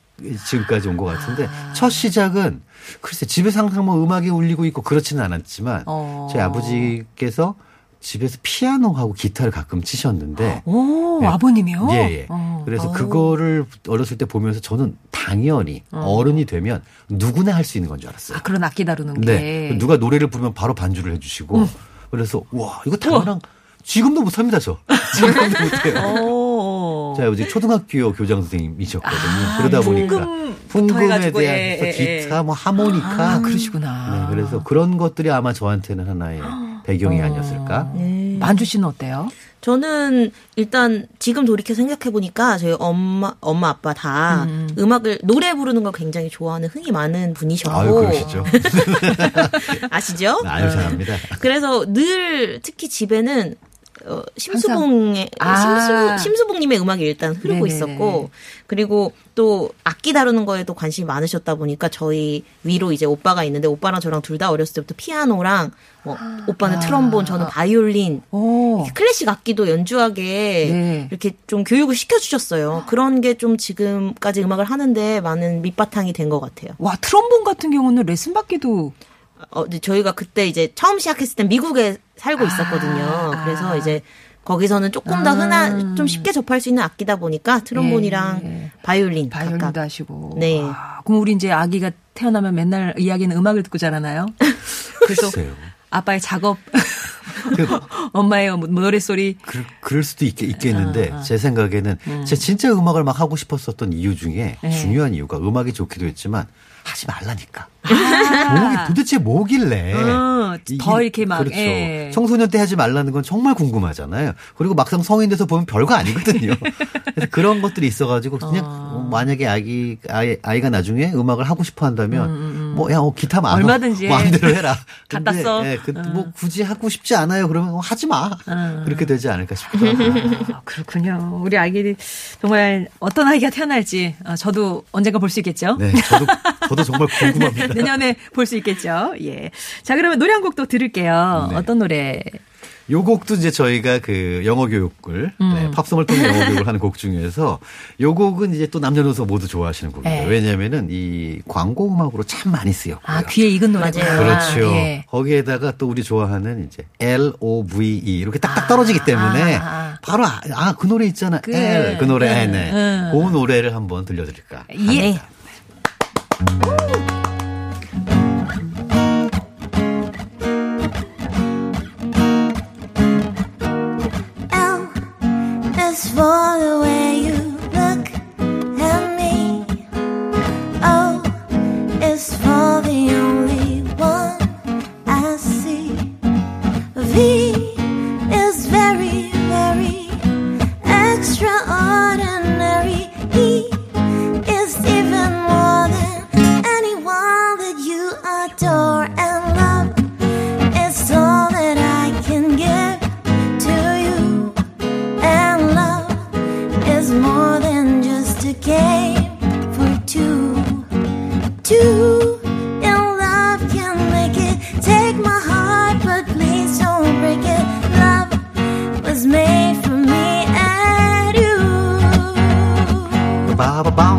지금까지 온 것 같은데 아. 첫 시작은 글쎄 집에서 항상 뭐 음악이 울리고 있고 그렇지는 않았지만 어. 저희 아버지께서 집에서 피아노하고 기타를 가끔 치셨는데. (gasps) 오, 네. 아버님이요? 예, 예. 어. 그래서 오. 그거를 어렸을 때 보면서 저는 당연히 어. 른이 되면 누구나 할 수 있는 건 줄 알았어요. 아, 그런 악기 다루는 게. 네. 누가 노래를 부르면 바로 반주를 해 주시고. 음. 그래서, 와, 이거 당연한, 지금도 못 합니다, 저. (laughs) 지금도 못 해요. 자, 아버지 초등학교 교장 선생님이셨거든요. 아, 그러다 보니까. 풍금에 대한 예, 예, 예, 기타, 뭐 하모니카. 아, 그러시구나. 네, 그래서 그런 것들이 아마 저한테는 하나의 (gasps) 배경이 어. 아니었을까. 네. 만주 씨는 어때요? 저는 일단 지금 돌이켜 생각해 보니까 저희 엄마 엄마 아빠 다 음. 악을 노래 부르는 걸 굉장히 좋아하는 흥이 많은 분이셨고 아유, 그러시죠. (laughs) 아시죠? 네, 아유 잘합니다. 그래서 늘 특히 집에는 어, 심수봉의 아. 심수, 심수봉님의 음악이 일단 흐르고 네네네. 있었고 그리고 또 악기 다루는 거에도 관심이 많으셨다 보니까 저희 위로 이제 오빠가 있는데 오빠랑 저랑 둘 다 어렸을 때부터 피아노랑 뭐 아. 오빠는 트럼본 저는 바이올린 오. 클래식 악기도 연주하게 네. 이렇게 좀 교육을 시켜주셨어요. 그런 게 좀 지금까지 음악을 하는데 많은 밑바탕이 된 것 같아요. 와 트럼본 같은 경우는 레슨 받기도 어, 저희가 그때 이제 처음 시작했을 땐 미국에 살고 아, 있었거든요. 아, 그래서 이제 거기서는 조금 더 흔한 좀 쉽게 접할 수 있는 악기다 보니까 트롬본이랑 예, 바이올린 바이올린도 각각. 하시고 네. 와, 그럼 우리 이제 아기가 태어나면 맨날 이야기는 음악을 듣고 자라나요? (laughs) 그래서 아빠의 작업 그, (laughs) 엄마의 뭐 노래소리. 그, 그럴 수도 있, 있겠는데, 아, 아. 제 생각에는, 음. 제가 진짜 음악을 막 하고 싶었었던 이유 중에 네. 중요한 이유가 음악이 좋기도 했지만, 하지 말라니까. 아. 도대체 뭐길래 어, 어, 더 이렇게 막 그렇죠. 예. 청소년 때 하지 말라는 건 정말 궁금하잖아요. 그리고 막상 성인 돼서 보면 별거 아니거든요. (laughs) 그래서 그런 것들이 있어가지고 그냥 어. 만약에 아기 아이, 아이가 나중에 음악을 하고 싶어 한다면 음, 음. 음. 뭐야 어, 기타 마 얼마든지 마음대로 해라. (laughs) 갖다 써. 예, 그, 음. 뭐 굳이 하고 싶지 않아요. 그러면 뭐 하지 마. 음. 그렇게 되지 않을까 싶기도 하고. 아, 그렇군요. 우리 아기들 정말 어떤 아이가 태어날지 어, 저도 언젠가 볼 수 있겠죠. 네, 저도 저도 정말 궁금합니다. (laughs) 내년에 볼 수 있겠죠. 예. 자, 그러면 노래 한곡또 들을게요. 네. 어떤 노래? 요 곡도 이제 저희가 그 영어 교육을 음. 네, 팝송을 통해 영어 교육을 하는 곡 중에서 요 곡은 이제 또 남녀노소 모두 좋아하시는 곡이에요. 네. 왜냐면은 이 광고 음악으로 참 많이 쓰였고요. 아 귀에 익은 노래죠. 그렇죠. 예. 거기에다가 또 우리 좋아하는 이제 L O V E 이렇게 딱딱 떨어지기 때문에 아, 아. 바로 아그 아, 노래 있잖아. 그, L 그 노래 네. 네. 그 노래를 한번 들려드릴까. 예. ba ba ba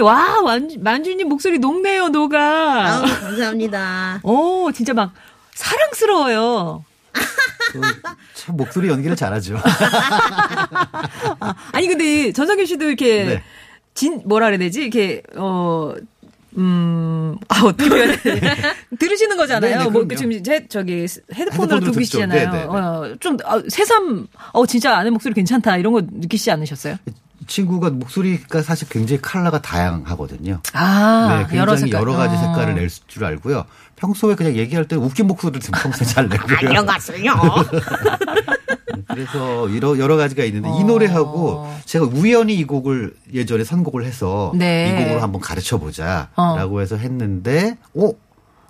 와, 만주님 목소리 녹네요, 녹아. 아우, 감사합니다. 오, 진짜 막 사랑스러워요. 참 목소리 연기를 잘하죠. (laughs) 아, 니 근데 전성현 씨도 이렇게 네. 진 뭐라 그래야 되지? 이렇게 어 음, 아, 어떻게 표현해? 들으시는 거잖아요. 네네, 뭐, 지금 제, 저기, 헤드폰으로 두고 계시잖아요. 어, 좀, 아, 새삼, 어, 진짜 아내 목소리 괜찮다. 이런 거 느끼시지 않으셨어요? 친구가 목소리가 사실 굉장히 컬러가 다양하거든요. 아, 네, 굉장히 여러, 여러 가지 어. 색깔을 낼 줄 알고요. 평소에 그냥 얘기할 때 웃긴 목소리를 평소에 잘 내고요. (laughs) 안녕하세요. 그래서 여러, 여러 가지가 있는데 어. 이 노래하고 제가 우연히 이 곡을 예전에 선곡을 해서 네. 이 곡으로 한번 가르쳐 보자라고 어. 해서 했는데, 오!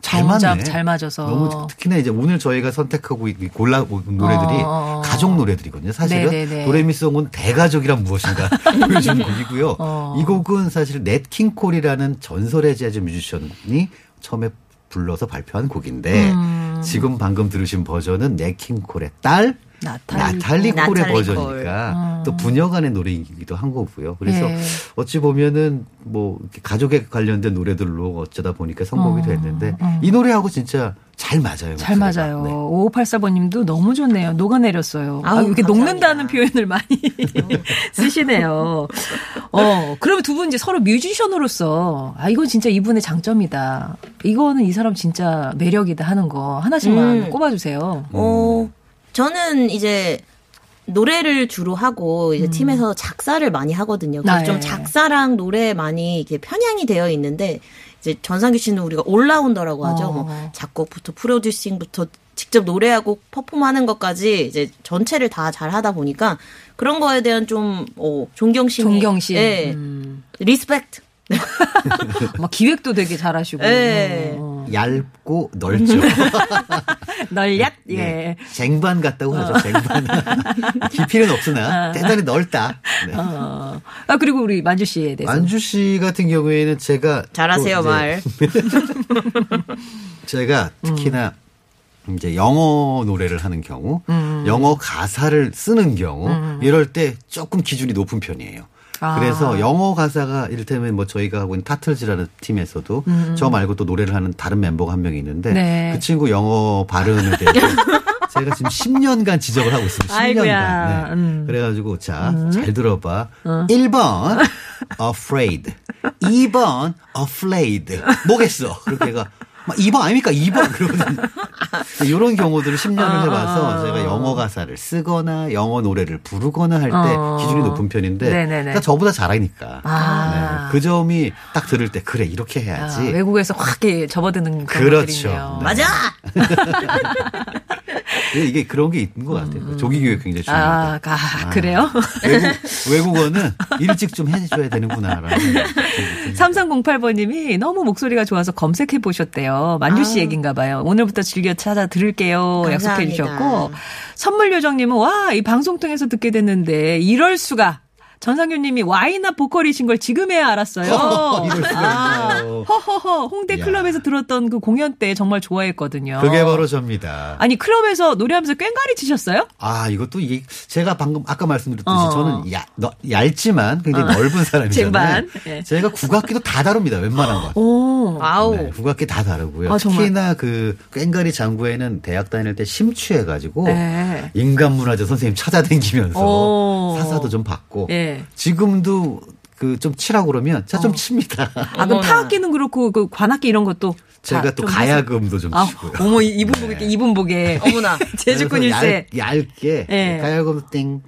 잘 맞네. 잘 맞아서. 너무 특히나 이제 오늘 저희가 선택하고 골라 온 노래들이 어, 어, 어. 가족 노래들이거든요. 사실은 네네네. 도레미송은 대가족이란 무엇인가 (laughs) 보여주는 곡이고요. 어. 이 곡은 사실 넷킹 콜이라는 전설의 재즈 뮤지션이 처음에 불러서 발표한 곡인데 음. 지금 방금 들으신 버전은 넷킹 콜의 딸 나탈리, 나탈리 콜의 나탈리 버전이니까 콜. 음. 어. 또 부녀 간의 노래이기도 한 거고요. 그래서 예. 어찌 보면은 뭐 가족에 관련된 노래들로 어쩌다 보니까 선곡이 어. 됐는데 어. 이 노래하고 진짜 잘 맞아요. 잘 목소리가. 맞아요. 네. 5584번님도 너무 좋네요. 녹아내렸어요. 아, 이렇게 감사합니다. 녹는다는 표현을 많이 (laughs) 쓰시네요. 어, 그러면 두 분 이제 서로 뮤지션으로서 아 이건 진짜 이분의 장점이다. 이거는 이 사람 진짜 매력이다 하는 거 하나씩만 음. 꼽아주세요. 어, 저는 이제 노래를 주로 하고 이제 음. 팀에서 작사를 많이 하거든요. 그래서 네. 좀 작사랑 노래 많이 이렇게 편향이 되어 있는데 이제 전상규 씨는 우리가 올라운더라고 하죠. 어. 뭐 작곡부터 프로듀싱부터 직접 노래하고 퍼폼하는 것까지 이제 전체를 다 잘 하다 보니까 그런 거에 대한 좀 어, 존경심, 존경심, 예, 음. respect. 막 기획도 되게 잘하시고. 네. 어. 얇고 넓죠. (laughs) 널얏? 예. 네. 쟁반 같다고 하죠, 어. 쟁반. (laughs) 깊이는 없으나, 어. 대단히 넓다. 네. 어. 아, 그리고 우리 만주 씨에 대해서. 만주 씨 같은 경우에는 제가. 잘하세요, 말. (laughs) 제가 특히나 음. 이제 영어 노래를 하는 경우, 음. 영어 가사를 쓰는 경우, 음. 이럴 때 조금 기준이 높은 편이에요. 아. 그래서 영어 가사가 이를테면 뭐 저희가 하고 있는 타틀즈라는 팀에서도 음. 저 말고 또 노래를 하는 다른 멤버가 한명 있는데 네. 그 친구 영어 발음에 대해서 (laughs) 제가 지금 10년간 지적을 하고 있습니다. 10년간. 네. 음. 그래가지고 자, 음. 잘 들어봐. 어. 1번 afraid. 2번 afraid. 뭐겠어? 그렇게 해가 2번 아닙니까? 2번. 그러거든요. (laughs) 이런 경우들을 10년을 아, 해봐서 아, 제가 영어 가사를 쓰거나 영어 노래를 부르거나 할때 어. 기준이 높은 편인데 그러니까 저보다 잘하니까 아. 네. 그 점이 딱 들을 때 그래 이렇게 해야지. 아, 외국에서 확 접어드는 그렇죠. 네. 맞아. (laughs) 이게 그런 게 있는 것 같아요. 음. 조기 교육 굉장히 중요하다. 아, 아, 그래요? 외국, 어는 일찍 좀 해줘야 되는구나라는. 3308번님이 너무 목소리가 좋아서 검색해 보셨대요. 만주 씨 아. 얘기인가 봐요. 오늘부터 즐겨 찾아 들을게요. 약속해 주셨고 선물 요정님은 와 이 방송 통해서 듣게 됐는데 이럴 수가 전상규님이 와이나 보컬이신 걸 지금에야 알았어요. (laughs) 아, 허허허 홍대 야. 클럽에서 들었던 그 공연 때 정말 좋아했거든요. 그게 바로 접니다. 아니 클럽에서 노래하면서 꽹가리 치셨어요? 아 이것도 이게 제가 방금 아까 말씀드렸듯이 어. 저는 야, 너, 얇지만 굉장히 어. 넓은 사람이잖아요. 네. 제가 국악기도 다 다룹니다. 웬만한 거. 오. 아우. 네, 국악기 다 다르고요. 아, 특히나 그 꽹가리 장구에는 대학 다닐 때 심취해가지고 네. 인간문화재 선생님 찾아다니면서 사사도 좀 받고. 네. 지금도 그 좀 치라고 그러면 자좀 어. 칩니다. 아 그럼 타악기는 그렇고 그 관악기 이런 것도 제가 또 가야금도 좀 아, 치고요. 어머 이분 보게 네. 이분 보게 어머나 (laughs) 재주꾼 일세 얇게 네. 가야금 땡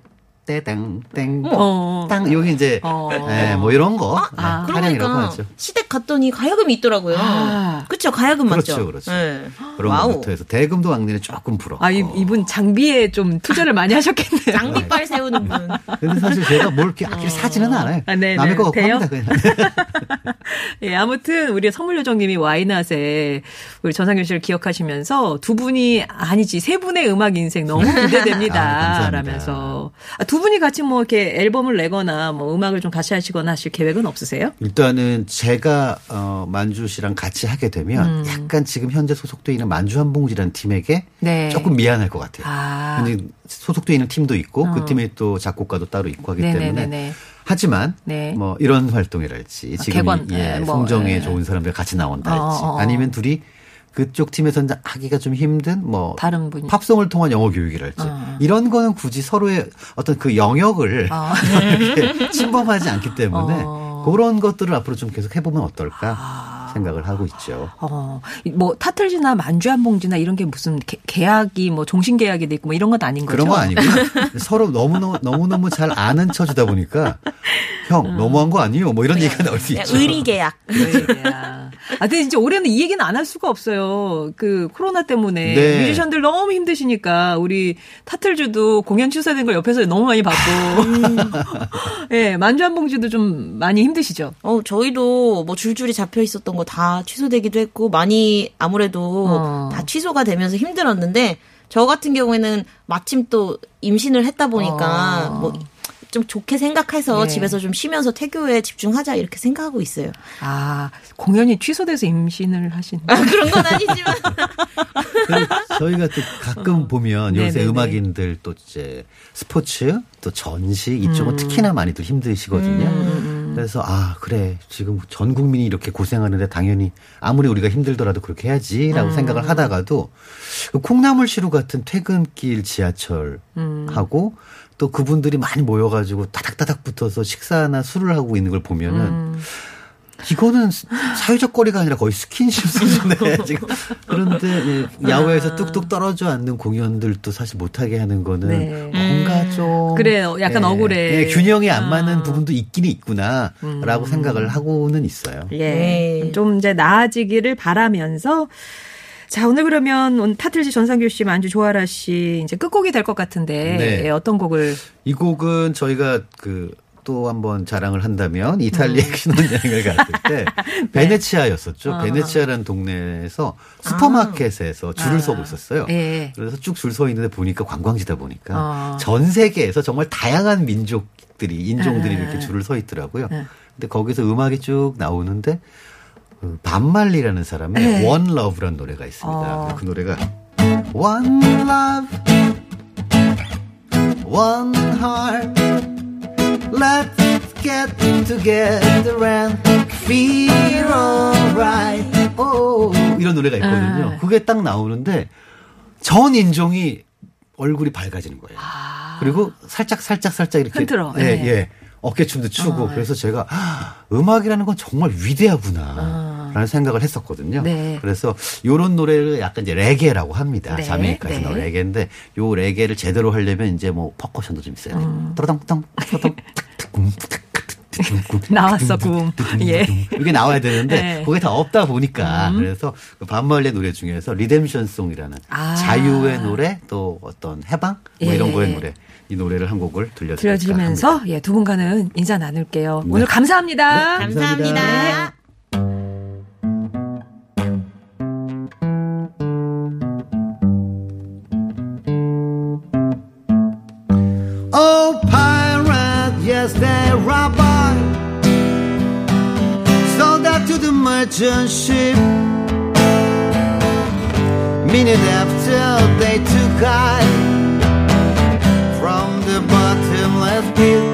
땡, 땡, 어. 땅. 여기 이제, 어. 네, 뭐 이런 거. 아, 아, 그러니까 하죠. 시댁 갔더니 가야금이 있더라고요. 아. 그쵸, 가야금 그렇죠, 맞죠? 그렇죠, 네. 그런 wow. 것부터 해서 대금도 왕년에 조금 불어. 아, 이분 장비에 좀 투자를 많이 하셨겠네요. 장비빨 세우는 분. (laughs) 근데 사실 제가 뭘 이렇게 악기를 어. 사지는 않아요. 아, 네, 남의 네. 거 갖고 합니다, 그냥. (laughs) 예, 아무튼 우리 선물 요정님이 와이낫에 우리 전상규 씨를 기억하시면서 두 분이 아니지 세 분의 음악 인생 너무 (laughs) 기대됩니다. 아, 라면서 아, 두 분이 같이 뭐 이렇게 앨범을 내거나 뭐 음악을 좀 같이 하시거나 하실 계획은 없으세요? 일단은 제가 어, 만주 씨랑 같이 하게 되면 음. 약간 지금 현재 소속돼 있는 만주 한봉지라는 팀에게 네. 조금 미안할 것 같아요. 아. 소속돼 있는 팀도 있고 그 어. 그 팀에 또 작곡가도 따로 있고 하기 네네네네. 때문에 하지만 네. 뭐 이런 활동이랄지 아, 지금 객원, 예, 네, 뭐, 성정에 네. 좋은 사람들 같이 나온다 할지 어, 어, 어. 아니면 둘이 그쪽 팀에서 하기가 좀 힘든 뭐 다른 분 팝송을 통한 영어 교육이랄지 어. 이런 거는 굳이 서로의 어떤 그 영역을 어. (laughs) 침범하지 않기 때문에 어. 그런 것들을 앞으로 좀 계속 해보면 어떨까 아. 생각을 하고 있죠. 어, 뭐 타틀즈나 만주한 봉지나 이런 게 무슨 계약이 뭐 종신 계약이 돼 있고 뭐 이런 건 아닌 거죠? 그런 거 아니고요. (laughs) 서로 너무 너무 너무 너무 잘 아는 처지다 보니까 형 음. 너무한 거 아니에요? 뭐 이런 얘기가 나올 수 있죠. 의리 계약. 의리 계약. 아, 근데 진짜 올해는 이 얘기는 안 할 수가 없어요. 그 코로나 때문에 네. 뮤지션들 너무 힘드시니까 우리 타틀즈도 공연 취소된 걸 옆에서 너무 많이 봤고, (laughs) 예, 네, 만주한봉지도 좀 많이 힘드시죠. 어, 저희도 뭐 줄줄이 잡혀 있었던 거 다 취소되기도 했고 많이 아무래도 어. 다 취소가 되면서 힘들었는데 저 같은 경우에는 마침 또 임신을 했다 보니까 어. 뭐 좀 좋게 생각해서 네. 집에서 좀 쉬면서 태교에 집중하자 이렇게 생각하고 있어요. 아 공연이 취소돼서 임신을 하신 아, 그런 건 아니지만 (laughs) 저희가 또 가끔 어. 보면 요새 네네네. 음악인들 또 이제 스포츠 또 전시 이쪽은 음. 특히나 많이들 힘드시거든요. 음, 음, 음. 그래서 아 그래 지금 전 국민이 이렇게 고생하는데 당연히 아무리 우리가 힘들더라도 그렇게 해야지라고 음. 생각을 하다가도 그 콩나물시루 같은 퇴근길 지하철하고 또 그분들이 많이 모여가지고 다닥다닥 붙어서 식사나 술을 하고 있는 걸 보면은 음. 이거는 사회적 거리가 아니라 거의 스킨십 수준에 (laughs) 지금 그런데 예, 야외에서 아. 뚝뚝 떨어져 앉는 공연들도 사실 못하게 하는 거는 네. 뭔가 음. 좀 그래요. 약간 예, 억울해. 예, 균형이 안 맞는 아. 부분도 있긴 있구나라고 음. 생각을 하고는 있어요. 예, 네. 좀 이제 나아지기를 바라면서. 자, 오늘 그러면 타틀즈 전상규 씨, 만주 조아라 씨 이제 끝곡이 될 것 같은데 네. 예, 어떤 곡을? 이 곡은 저희가 그 또 한번 자랑을 한다면 이탈리아 음. 신혼여행을 갔을 때 (laughs) 네. 베네치아였었죠. 어. 베네치아라는 동네에서 슈퍼마켓에서 아. 줄을 아. 서고 있었어요. 예. 그래서 쭉 줄 서 있는데 보니까 관광지다 보니까 어. 전 세계에서 정말 다양한 민족들이 인종들이 에. 이렇게 줄을 서 있더라고요. 에. 근데 거기서 음악이 쭉 나오는데 그 반말리라는 사람의 네. One Love라는 노래가 있습니다. 어. 그 노래가 One Love, One Heart, Let's get together and feel alright. 오, 이런 노래가 있거든요. 네. 그게 딱 나오는데 전 인종이 얼굴이 밝아지는 거예요. 아. 그리고 살짝 살짝 살짝 이렇게 흔들어. 예, 네. 예. 어깨춤도 추고 어, 네. 그래서 제가 아, 음악이라는 건 정말 위대하구나. 라는 생각을 했었거든요. 네. 그래서 요런 노래를 약간 이제 레게라고 합니다. 네. 자메이카에서 네. 레게인데 요 레게를 제대로 하려면 이제 뭐 퍼커션도 좀 있어야 돼요. 음. 떠덩떠덩 떠덩 나왔어 굼. 예. 이게 나와야 되는데 네. 그게 다 없다 보니까 음. 그래서 그 밥 말리 노래 중에서 Redemption Song이라는 아. 자유의 노래 또 어떤 해방 뭐 예. 이런 거의 노래 이 노래를 한 곡을 들려드리면서 예, 두 분과는 인사 나눌게요. 네. 오늘 감사합니다. 네, 감사합니다. 감사합니다. Oh, pirate, yes, they're rabbi. Sold out to the merchant ship. Minute after they took I will